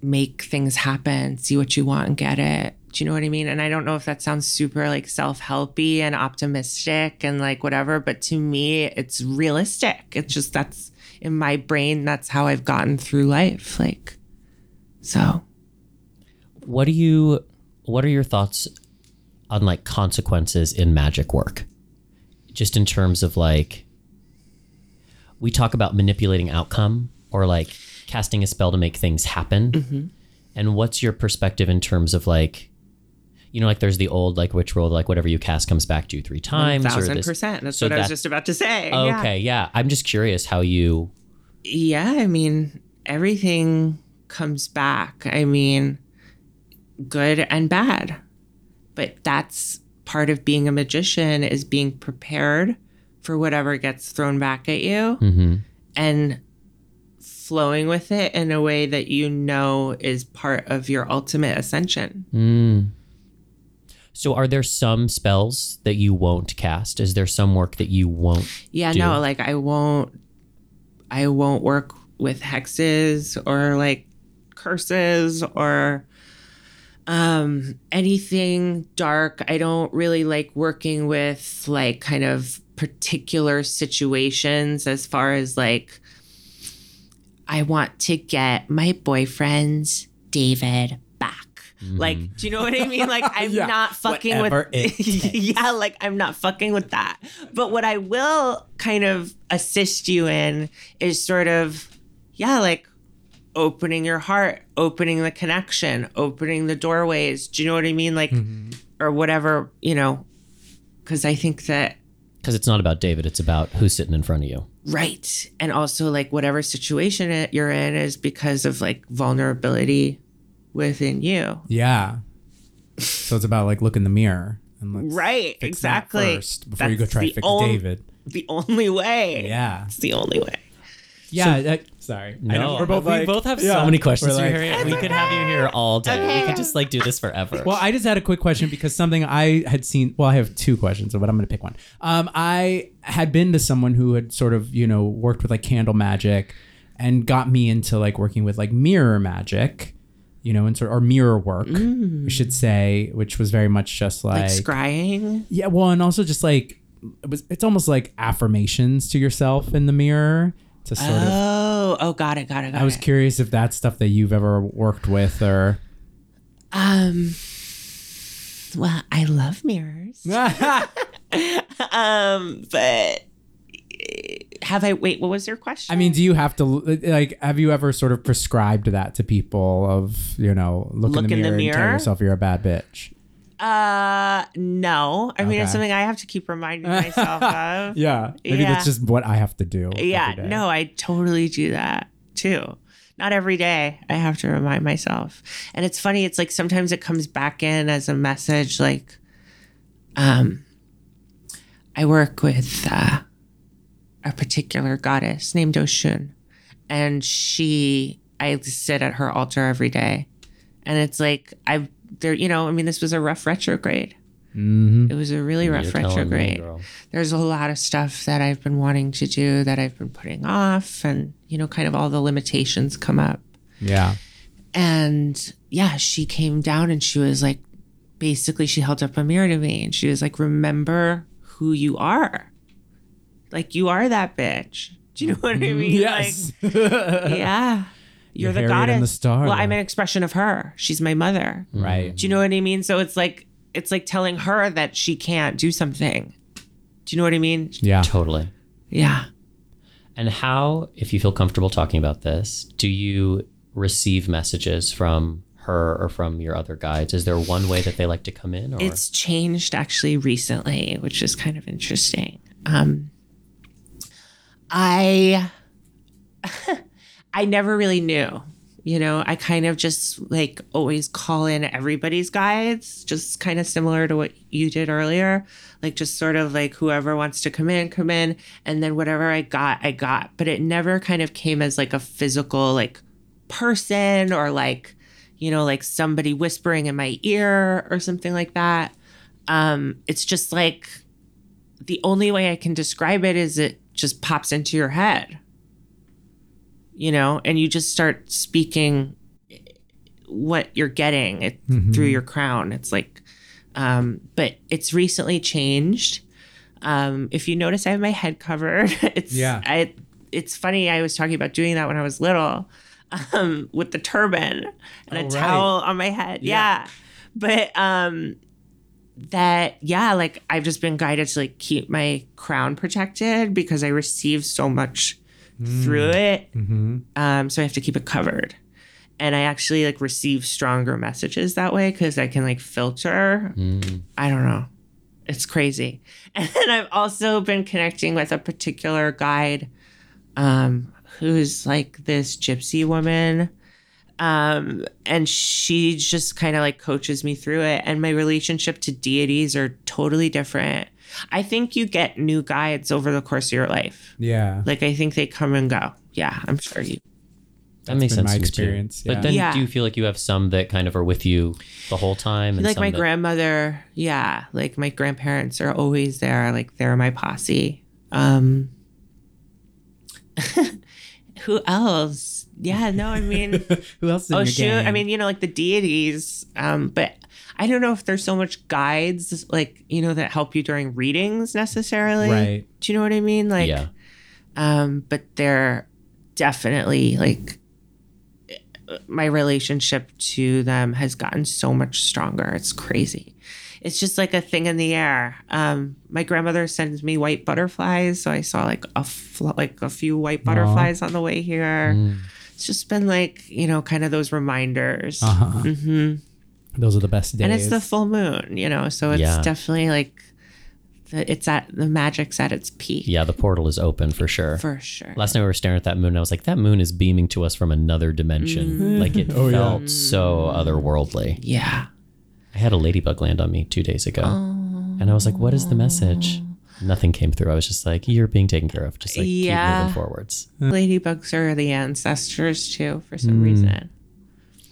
make things happen, see what you want and get it. Do you know what I mean? And I don't know if that sounds super like self helpy and optimistic and like whatever, but to me, it's realistic. It's just that's in my brain, that's how I've gotten through life. Like, so. What do you what are your thoughts on like consequences in magic work? Just in terms of like we talk about manipulating outcome or like casting a spell to make things happen. And what's your perspective in terms of like you know, like there's the old like witch rule, like whatever you cast comes back to you three times. or thousand this- percent. That's so what I was just about to say. Yeah. Okay, yeah. I'm just curious how you Yeah, I mean, everything comes back. I mean, good and bad. But that's part of being a magician is being prepared for whatever gets thrown back at you mm-hmm. and flowing with it in a way that you know is part of your ultimate ascension. Mm. So, are there some spells that you won't cast? Is there some work that you won't? Yeah, do. no, like I won't I won't work with hexes or like curses or um anything dark. I don't really like working with like kind of particular situations as far as like I want to get my boyfriend David back. Mm-hmm. Like, do you know what I mean? Like, I'm Yeah. not fucking with. it yeah, like I'm not fucking with that. But what I will kind of assist you in is sort of, yeah, like opening your heart, opening the connection, opening the doorways. Do you know what I mean? Like, mm-hmm. or whatever, you know, because I think that Because it's not about David, it's about who's sitting in front of you. Right. And also, like, whatever situation you're in is because of like vulnerability within you. Yeah. So it's about like look in the mirror and let's Right. exactly. first before you go That's try to fix on- David. The only way. Yeah. It's the only way. Yeah. that- sorry. I know we're both we like- both have yeah, so many questions. we're like- for you. we could have you here all day. We could just like do this forever. Well, I just had a quick question because something I had seen. Well, I have two questions, but I'm going to pick one. Um, I had been to someone who had sort of, you know, worked with like candle magic and got me into like working with like mirror magic, you know, and sort or mirror work, I should say, which was very much just Like, like, scrying. yeah, well, and also just like it was. It's almost like affirmations to yourself in the mirror to sort of. Oh, oh, got it, got it, got I was it. curious if that's stuff that you've ever worked with or. Um, well, I love mirrors. um, but have I, wait, what was your question? I mean, do you have to like? Have you ever sort of prescribed that to people? Of you know, look, Look in the in the mirror, and tell yourself you're a bad bitch. Uh, no. I mean, it's something I have to keep reminding myself of. Yeah, maybe Yeah. that's just what I have to do. Yeah, no, I totally do that too. Not every day. I have to remind myself. And it's funny, it's like sometimes it comes back in as a message like um I work with uh, a particular goddess named Oshun and she I sit at her altar every day. And it's like I there you know, I mean this was a rough retrograde. Mhm. It was a really rough You're telling me, retrograde there's a lot of stuff that I've been wanting to do that I've been putting off, and you know, kind of all the limitations come up. Yeah, And yeah, she came down and she was like, basically, she held up a mirror to me and she was like, remember who you are. Like, you are that bitch. Do you know what I mean? yes, Like, yeah. You're the Harriet goddess. and the star. Well, I'm an expression of her. She's my mother. right. Do you know what I mean? So it's like it's like telling her that she can't do something. Do you know what I mean? Yeah, Totally. Yeah. And how, if you feel comfortable talking about this, do you receive messages from her or from your other guides? Is there one way that they like to come in? Or It's changed actually recently, which is kind of interesting. Um, I I never really knew. You know, I kind of just like always call in everybody's guides, just kind of similar to what you did earlier. Like just sort of like whoever wants to come in, come in, and then whatever I got, I got. But it never kind of came as like a physical like person or like, you know, like somebody whispering in my ear or something like that. Um, it's just like the only way I can describe it is it just pops into your head you know, and you just start speaking what you're getting it, through your crown. It's like, um, but it's recently changed. Um, if you notice, I have my head covered. It's Yeah. I. It's funny. I was talking about doing that when I was little, um, with the turban and Oh, a right. towel on my head. Yeah, but um, that yeah, like I've just been guided to like keep my crown protected because I receive so much through it. Um, so I have to keep it covered. And I actually like receive stronger messages that way because I can like filter. I don't know. It's crazy. And then I've also been connecting with a particular guide um, who's like this gypsy woman. Um, and she just kind of like coaches me through it. And my relationship to deities are totally different. I think you get new guides over the course of your life. yeah. Like I think they come and go. Yeah, I'm sure you That makes sense. my to me, too. experience, yeah. But then Yeah. do you feel like you have some that kind of are with you the whole time? Like my that- grandmother yeah like my grandparents are always there like they're my posse um who else yeah no i mean Who else? Oh shoot gang? i mean you know like the deities um but i don't know if there's so much guides like you know that help you during readings necessarily. Right. do you know what i mean? Like yeah. um but they're definitely like my relationship to them has gotten so much stronger. It's crazy. It's just like a thing in the air. Um my grandmother sends me white butterflies so i saw like a fl- like a few white butterflies on the way here. Mm. it's just been like you know kind of those reminders. Uh-huh. hmm Those are the best days. and it's the full moon you know so it's Yeah. definitely like the, it's at the magic's at its peak Yeah, the portal is open for sure. for sure Last night we were staring at that moon and I was like, that moon is beaming to us from another dimension. Mm. Like it Oh, yeah. felt so mm. otherworldly. yeah I had a ladybug land on me two days ago. And I was like, what is the message? Nothing came through. I was just like, you're being taken care of. Just like keep Yeah. moving forwards. Ladybugs are the ancestors too, for some mm. reason.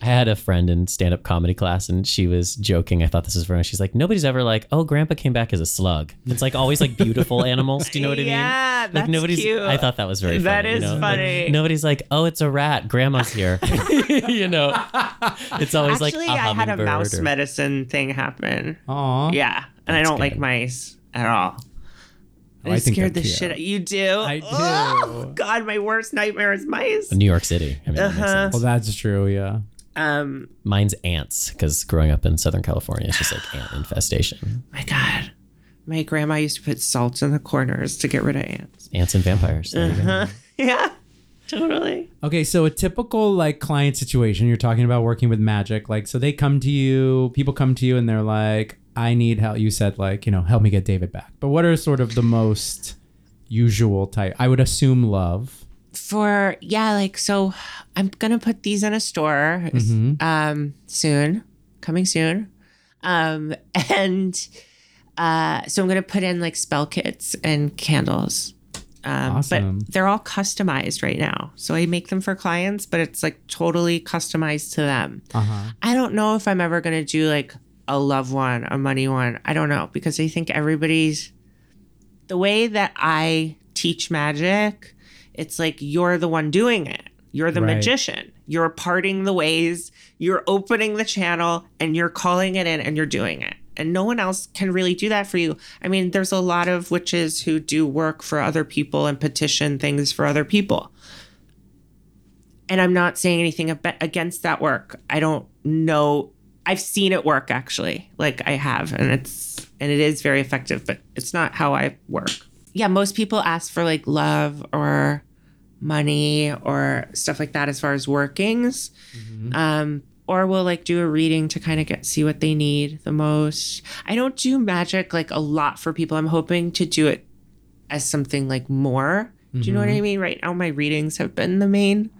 I had a friend in stand up comedy class and she was joking. I thought this was funny. She's like, nobody's ever like, oh, grandpa came back as a slug. It's like always like beautiful animals. Do you know what I mean? Yeah, Like that's nobody's. cute. I thought that was very funny. That you is know? Like, funny. nobody's like, oh, it's a rat. Grandma's here. you know, it's always like Actually, like a I had a mouse or- medicine thing happen. Aw. Yeah, and I don't like mice at all. Oh, it I scared the cute. shit. out You do? I do. Oh, God, my worst nightmare is mice. New York City. I mean, Uh-huh. sense. Well, that's true. Yeah. Um, Mine's ants because growing up in Southern California, it's just like ant infestation. my God, my grandma used to put salt in the corners to get rid of ants. Ants and vampires. There you go. Uh-huh. Yeah, totally. Okay, so a typical like client situation, you're talking about working with magic. Like, so they come to you, people come to you and they're like, I need help. You said, like, you know, help me get David back. But what are sort of the most usual type? I would assume love. For yeah like so i'm gonna put these in a store Mhm. um soon coming soon um and uh so i'm gonna put in like spell kits and candles um Awesome. but they're all customized right now so i make them for clients but it's like totally customized to them Uh huh. I don't know if I'm ever gonna do like a love one, a money one. I don't know because I think everybody's the way that I teach magic. It's like you're the one doing it. You're the Right. magician. You're parting the ways. You're opening the channel, and you're calling it in, and you're doing it. And no one else can really do that for you. I mean, there's a lot of witches who do work for other people and petition things for other people and I'm not saying anything ab- against that work. I don't know. I've seen it work actually, like I have, and it's and it is very effective. But it's not how I work. Yeah, most people ask for like love or money or stuff like that as far as workings, um, or we'll like do a reading to kind of get see what they need the most. I don't do magic like a lot for people. I'm hoping to do it as something like more. Do you know what I mean? Right now, my readings have been the main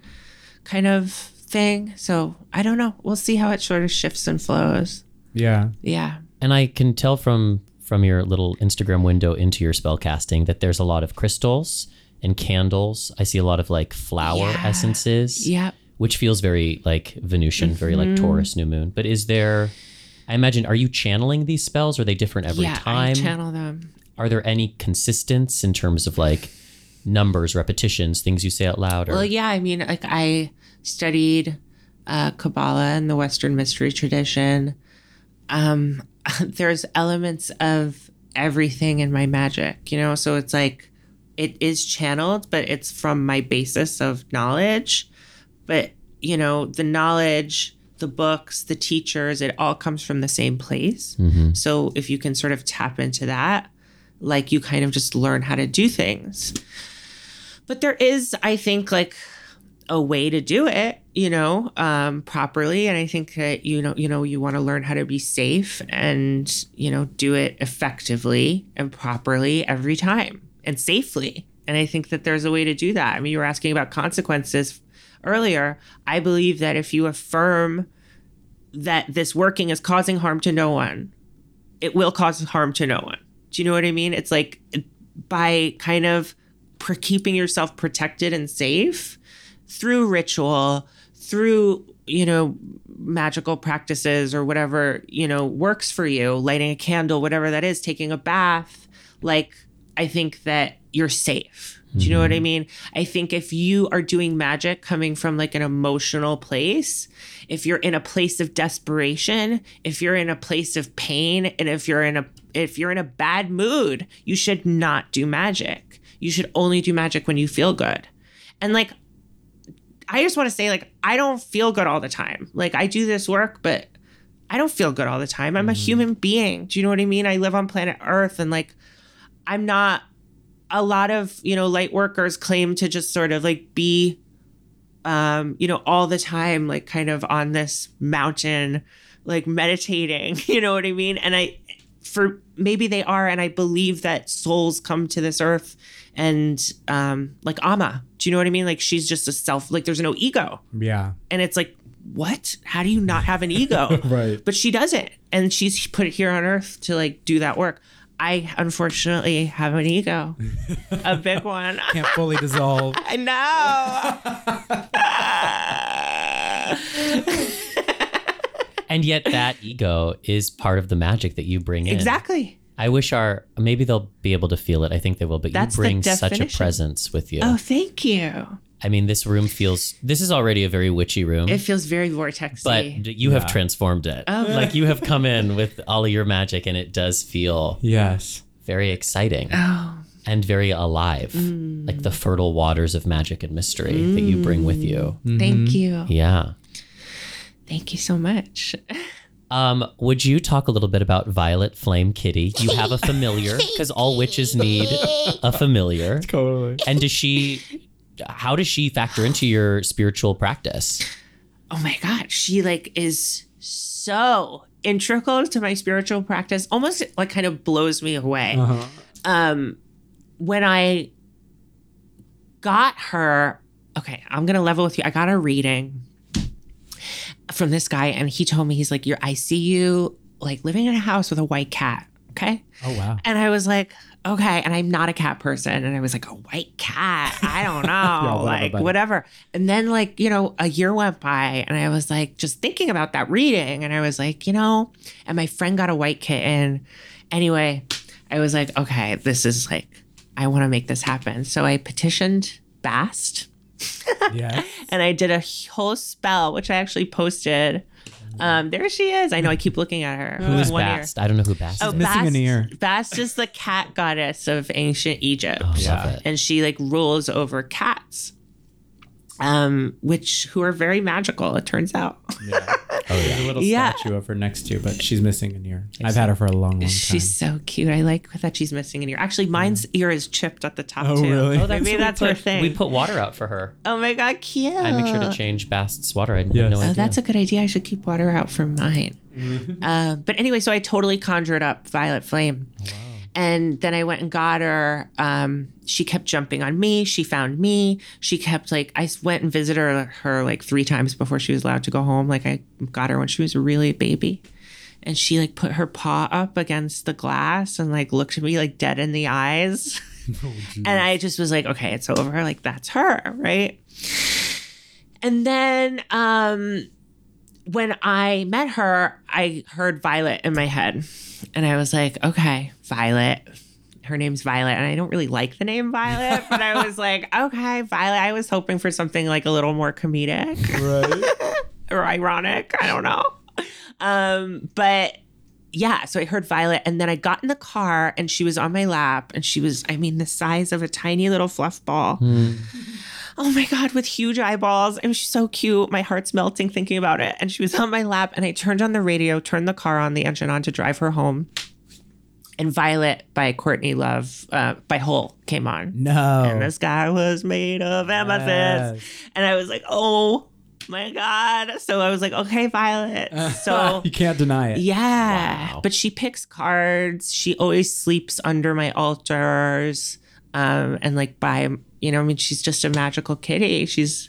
kind of thing. So I don't know. We'll see how it sort of shifts and flows. Yeah. Yeah. And I can tell from from your little Instagram window into your spell casting that there's a lot of crystals and candles. I see a lot of like flower Yeah. essences. Yeah. Which feels very like Venusian, very like Mm-hmm. Taurus new moon. But is there I imagine are you channeling these spells? Are they different every yeah. time? I channel them. are there any consistence in terms of like numbers, repetitions, things you say out loud? Or Well, yeah. I mean, like I studied uh, Kabbalah and the Western mystery tradition. Um, there's elements of everything in my magic, you know. So it's like it is channeled, but it's from my basis of knowledge. But you know, the knowledge, the books, the teachers, it all comes from the same place. Mm-hmm. So if you can sort of tap into that, like you kind of just learn how to do things. But there is, I think, like a way to do it, you know, um, properly. And I think that you know, you know, you want to learn how to be safe and you know do it effectively and properly every time and safely. And I think that there's a way to do that. I mean, you were asking about consequences earlier. I believe that if you affirm that this working is causing harm to no one, it will cause harm to no one. Do you know what I mean? It's like by kind of keeping yourself protected and safe, through ritual, through, you know, magical practices or whatever, you know, works for you, lighting a candle, whatever that is, taking a bath, like I think that you're safe. Do you know what I mm-hmm. mean? I think if you are doing magic coming from like an emotional place, if you're in a place of desperation, if you're in a place of pain, and if you're in a if you're in a bad mood, you should not do magic. You should only do magic when you feel good. And like I just want to say like I don't feel good all the time. Like I do this work, but I don't feel good all the time. I'm a human being. Do you know what I mean? I live on planet Earth and like I'm not a lot of, you know, light workers claim to just sort of like be um, you know, all the time like kind of on this mountain like meditating, you know what I mean? And I for maybe they are and I believe that souls come to this earth and um like Amma, do you know what I mean? Like she's just a self like there's no ego. Yeah. And it's like what? How do you not have an ego? Right. But she doesn't. And she's put it here on earth to like do that work. I unfortunately have an ego, a big one. Can't fully dissolve. I know. And yet that ego is part of the magic that you bring in. exactly. I wish our maybe they'll be able to feel it. I think they will, but That's you bring such a presence with you. Oh, thank you. I mean, this room feels this is already a very witchy room. It feels very vortexy. but you have transformed it. Oh. Like you have come in with all of your magic and it does feel Yes. very exciting oh, and very alive. Mm. Like the fertile waters of magic and mystery that you bring with you. thank you. Yeah. Thank you so much. Um, would you talk a little bit about Violet Flame Kitty? You have a familiar because all witches need a familiar. Totally. And does she how does she factor into your spiritual practice? oh my god she like is so integral to my spiritual practice almost like kind of blows me away um when i got her okay i'm gonna level with you i got a reading from this guy and he told me he's like you're i see you like living in a house with a white cat okay Oh wow. and I was like, okay. And I'm not a cat person. And I was like, a white cat? I don't know. whatever, like, buddy. whatever. And then, like, you know, a year went by and I was like, just thinking about that reading. And I was like, you know, and my friend got a white kitten. Anyway, I was like, okay, this is like, I want to make this happen. So I petitioned Bast Yeah. and I did a whole spell, which I actually posted. Um, there she is. I know I keep looking at her. Who's One ear. Bast? I don't know who Bast Oh, is. missing an Bast- ear. Bast is the cat goddess of ancient Egypt. Oh, Yeah. it. And she like rules over cats. Um, which who are very magical, it turns out. Oh There's a yeah. little Yeah. statue of her next to you, but she's missing an ear. I've had her for a long, long time. She's so cute. I like that she's missing an ear. Actually, mine's ear is chipped at the top Oh, too. really? Oh, Maybe that's put, her thing. We put water out for her. oh my god, cute. I make sure to change Bast's water. I had Yes. no Oh, idea. that's a good idea. I should keep water out for mine. Uh, but anyway, so I totally conjured up Violet Flame. And then I went and got her. Um, she kept jumping on me. She found me. She kept like, I went and visited her, her like three times before she was allowed to go home. Like, I got her when she was really a baby. And she like put her paw up against the glass and like looked at me like dead in the eyes. and I just was like, okay, it's over. Like, that's her. Right. And then, um, when I met her, I heard Violet in my head. And I was like, okay, Violet. Her name's Violet. And I don't really like the name Violet, but I was like, okay, Violet. I was hoping for something like a little more comedic right. or ironic. I don't know. Um, but yeah, so I heard Violet, and then I got in the car, and she was on my lap, and she was, I mean, the size of a tiny little fluff ball. Oh my God, with huge eyeballs. And she's so cute. My heart's melting thinking about it. And she was on my lap, and I turned on the radio, turned the car on, the engine on to drive her home. And Violet by Courtney Love, uh, by Hole came on. No. And the sky was made of amethyst. Yes. And I was like, oh my God. So I was like, okay, Violet. So you can't deny it. yeah. Wow. But she picks cards. She always sleeps under my altars. Um, and like by you know, I mean, she's just a magical kitty. She's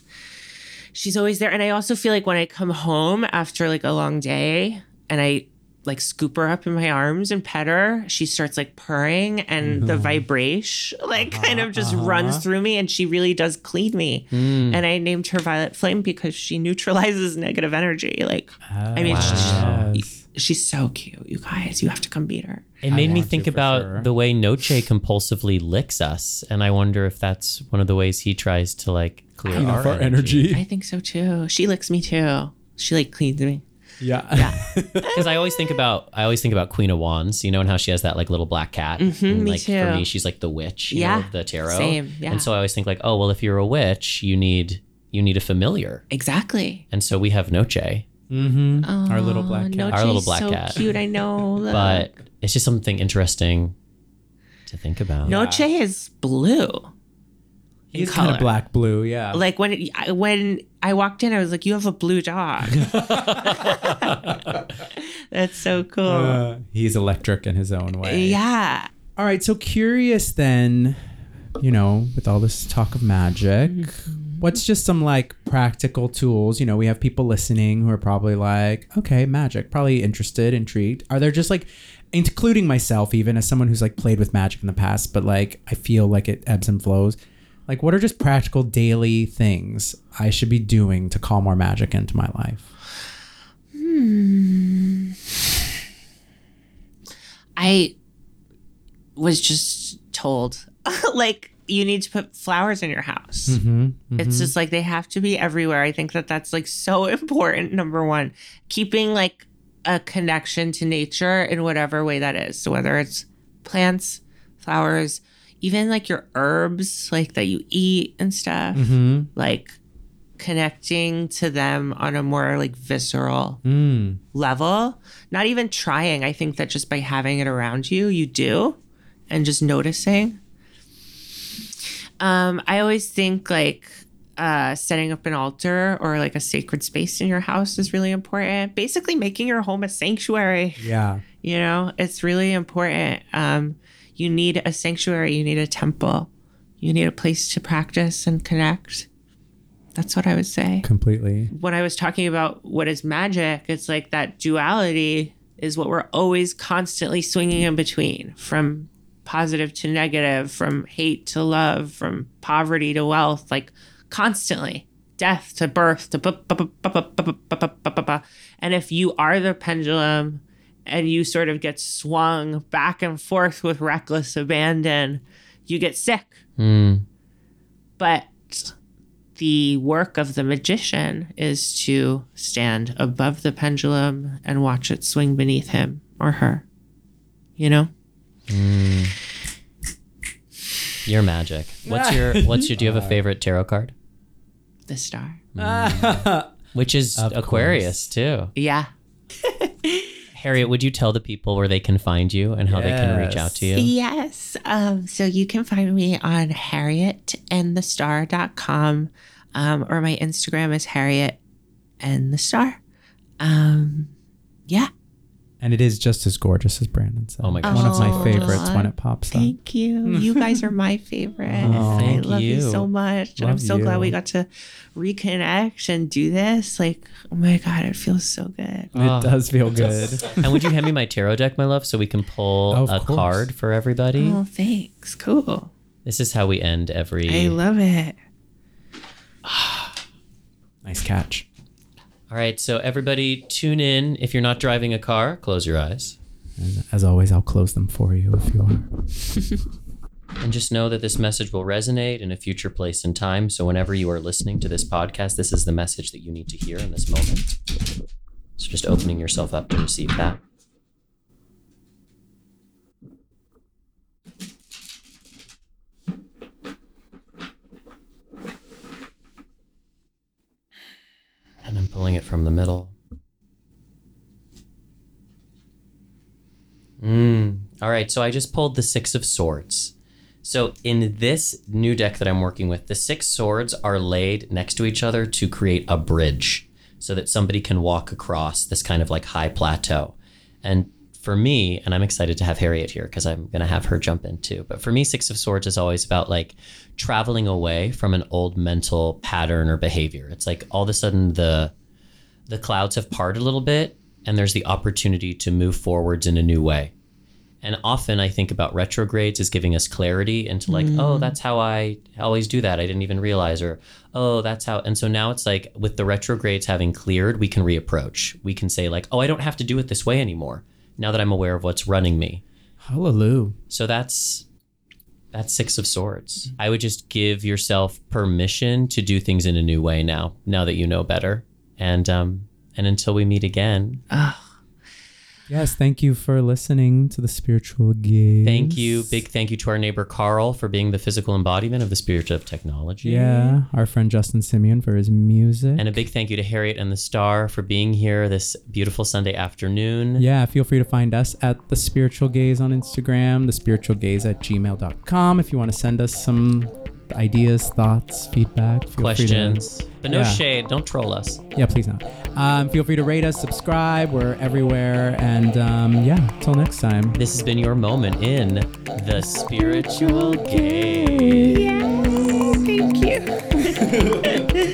she's always there. And I also feel like when I come home after like a long day and I like scoop her up in my arms and pet her, she starts like purring and the mm-hmm. vibration like kind of just uh-huh. runs through me and she really does clean me. Mm. And I named her Violet Flame because she neutralizes negative energy. Like I mean she- Yes. She's so cute, you guys. You have to come meet her. It made me think about sure. the way Noche compulsively licks us, and I wonder if that's one of the ways he tries to like clear Clean our off our energy. energy. I think so too. She licks me too. She like cleans me. Yeah. Yeah. Because I always think about I always think about Queen of Wands, you know, and how she has that like little black cat. Mm-hmm, me like too. for me, she's like the witch, you know, Yeah, of the tarot. same, yeah. And so I always think like, oh well, if you're a witch, you need you need a familiar, Exactly. and so we have Noche, mm-hmm. Our little black cat. Noche's Our little black so cat. Cute, I know. Look. but it's just something interesting to think about. Noche is blue. in He's kind color. of black blue. Yeah. Like when it, I- when I walked in, I was like, "You have a blue dog." That's so cool. Uh, he's electric in his own way. yeah. All right. So curious then, you know, with all this talk of magic, what's just some like practical tools? You know, we have people listening who are probably like, okay, magic, probably interested, intrigued. Are there just like, including myself, even as someone who's like played with magic in the past, but like I feel like it ebbs and flows. Like, what are just practical daily things I should be doing to call more magic into my life? Hmm. I was just told, like, you need to put flowers in your house. Mm-hmm. It's just like they have to be everywhere. I think that that's like so important. Number one, keeping like a connection to nature in whatever way that is. So whether it's plants, flowers, even like your herbs, like that you eat and stuff, Mm-hmm. like connecting to them on a more like visceral Mm. level. Not even trying. I think that just by having it around you, you do, and just noticing. Um, I always think like uh, setting up an altar or like a sacred space in your house is really important. Basically, making your home a sanctuary. Yeah. You know, it's really important. Um, you need a sanctuary. You need a temple. You need a place to practice and connect. That's what I would say Completely. when I was talking about what is magic, it's like that duality is what we're always constantly swinging in between from positive to negative, from hate to love, from poverty to wealth, like constantly death to birth to and if you are the pendulum and you sort of get swung back and forth with reckless abandon you get sick mm. but the work of the magician is to stand above the pendulum and watch it swing beneath him or her you know your magic. What's your what's your do you have a favorite tarot card? The star. Which is Of Aquarius too. Yeah. Harriet, would you tell the people where they can find you and how they can reach out to you? Yes. Um, so you can find me on harrietandthestar.com um, or my Instagram is Harriet and the Star. Um, yeah. And it is just as gorgeous as Brandon said. Oh my gosh, One of my so favorites when it pops up. Thank you. Mm-hmm. You guys are my favorite. Oh, I thank love you. you. so much. And I'm Love so glad we got to reconnect and do this. Like, oh my God, it feels so good. Oh. It ah. does feel good. and would you hand me my tarot deck, my love, so we can pull oh, Of a course. card for everybody? Oh, thanks. Cool. This is how we end every. I love it. nice catch. All right, so everybody, tune in. If you're not driving a car, close your eyes. And as always, I'll close them for you if you are. And just know that this message will resonate in a future place and time. So, whenever you are listening to this podcast, this is the message that you need to hear in this moment. So, just opening yourself up to receive that. Pulling it from the middle. Mm. All right, so I just pulled the Six of Swords. So in this new deck that I'm working with, the six swords are laid next to each other to create a bridge so that somebody can walk across this kind of like high plateau. And for me, and I'm excited to have Harriet here because I'm going to have her jump in too. But for me, Six of Swords is always about like traveling away from an old mental pattern or behavior. It's like all of a sudden the the clouds have parted a little bit and there's the opportunity to move forwards in a new way. And often I think about retrogrades as giving us clarity into like, oh, mm. that's how I always do that. I didn't even realize, or oh, that's how. And so now it's like with the retrogrades having cleared, we can reapproach. We can say, like, oh, I don't have to do it this way anymore now that I'm aware of what's running me. Hallelujah. So that's that's six of swords. I would just give yourself permission to do things in a new way now, now that you know better. And um and until we meet again, Yes, thank you for listening to the spiritual gays. thank you. Big thank you to our neighbor Carl for being the physical embodiment of the spirit of technology. Yeah, our friend Justin Simeon for his music. And a big thank you to Harriet and the Star for being here this beautiful Sunday afternoon. yeah, feel free to find us at the spiritual gays on Instagram, the spiritual gays at gmail.com. If you want to send us some ideas, thoughts, feedback, feel Questions. Free But no Yeah. shade. Don't troll us. yeah, please not. Um, feel free to rate us, subscribe. We're everywhere. And um, yeah, until next time. This has been your moment in the spiritual gays. Thank you.